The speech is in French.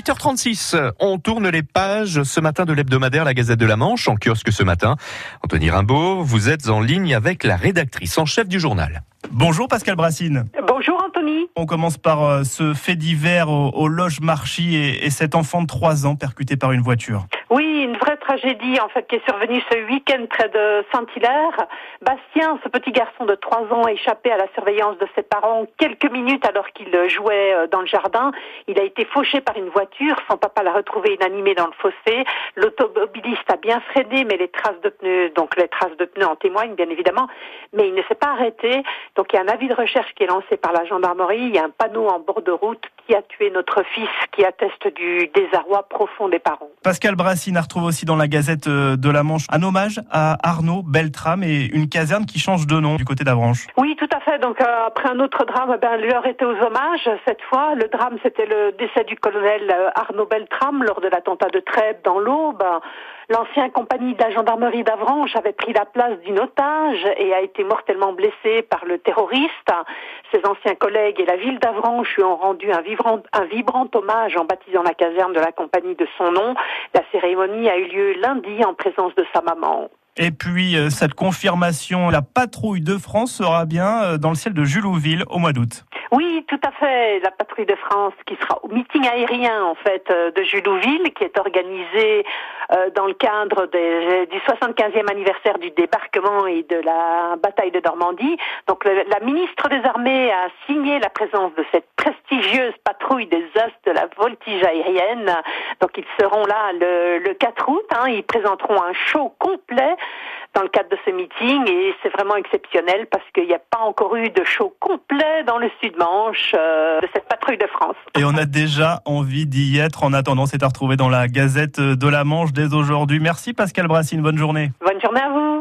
7h36, on tourne les pages ce matin de l'hebdomadaire La Gazette de la Manche, en kiosque ce matin. Anthony Rimbaud, vous êtes en ligne avec la rédactrice en chef du journal. Bonjour Pascal Brassine. Bonjour Anthony. On commence par euh, ce fait divers au, au Loge Marchy et, et cet enfant de 3 ans percuté par une voiture. Oui, une vraie tragédie en fait qui est survenue ce week-end près de Saint-Hilaire. Bastien, ce petit garçon de 3 ans, a échappé à la surveillance de ses parents quelques minutes alors qu'il jouait euh, dans le jardin. Il a été fauché par une voiture. Son papa l'a retrouvé inanimé dans le fossé. L'automobiliste a bien freiné, mais les traces de pneus, donc les traces de pneus en témoignent bien évidemment. Mais il ne s'est pas arrêté. Donc il y a un avis de recherche qui est lancé par la gendarmerie. Il y a un panneau en bord de route qui a tué notre fils, qui atteste du désarroi profond des parents. Pascal Brassine a retrouvé aussi dans la Gazette euh, de la Manche un hommage à Arnaud Beltrame et une caserne qui change de nom du côté d'Avranches. Oui, tout à fait. Donc euh, après un autre drame, ben, l'heure était aux hommages. Cette fois, le drame, c'était le décès du colonel euh, Arnaud Beltrame lors de l'attentat de Trèbes dans l'Aube. L'ancien compagnie de la gendarmerie d'Avranches avait pris la place d'une otage et a été mortellement blessé par le terroriste. Ses anciens collègues et la ville d'Avranches lui ont rendu un vibrant, un vibrant hommage en baptisant la caserne de la compagnie de son nom. La cérémonie a eu lieu lundi en présence de sa maman. Et puis euh, cette confirmation, la patrouille de France sera bien euh, dans le ciel de Julouville au mois d'août. Oui, tout à fait. La patrouille de France qui sera au meeting aérien en fait euh, de Julouville, qui est organisé dans le cadre du 75e anniversaire du débarquement et de la bataille de Normandie. Donc la ministre des Armées a signé la présence de cette prestigieuse patrouille des As de la voltige aérienne. Donc ils seront là le, le 4 août. Hein. Ils présenteront un show complet dans le cadre de ce meeting et c'est vraiment exceptionnel parce qu'il n'y a pas encore eu de show complet dans le Sud-Manche euh, de cette patrouille de France. Et on a déjà envie d'y être. En attendant, c'est à retrouver dans la Gazette de la Manche dès aujourd'hui. Merci Pascal Brassine, bonne journée. Bonne journée à vous.